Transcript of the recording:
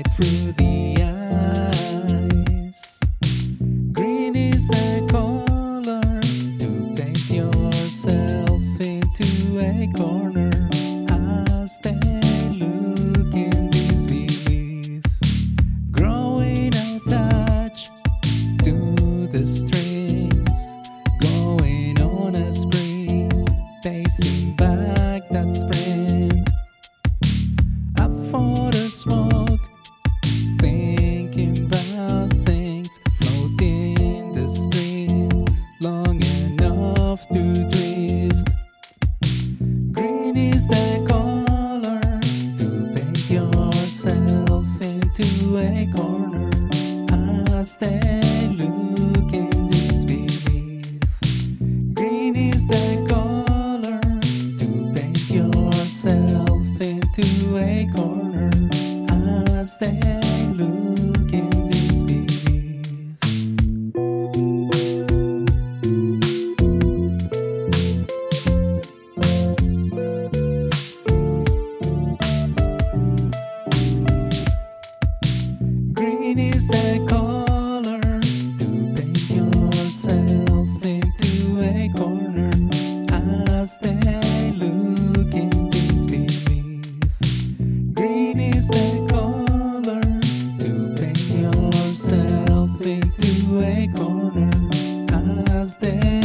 right through the eyes. Green is the color to paint yourself into a corner as they look in disbelief, growing attached to the strings, going on a spree, facing back that spring. as they look in disbelief. Green is the color to paint yourself into a corner as they look in green is the color. as they look in things beneath. Green is the color to paint yourself into a corner as they.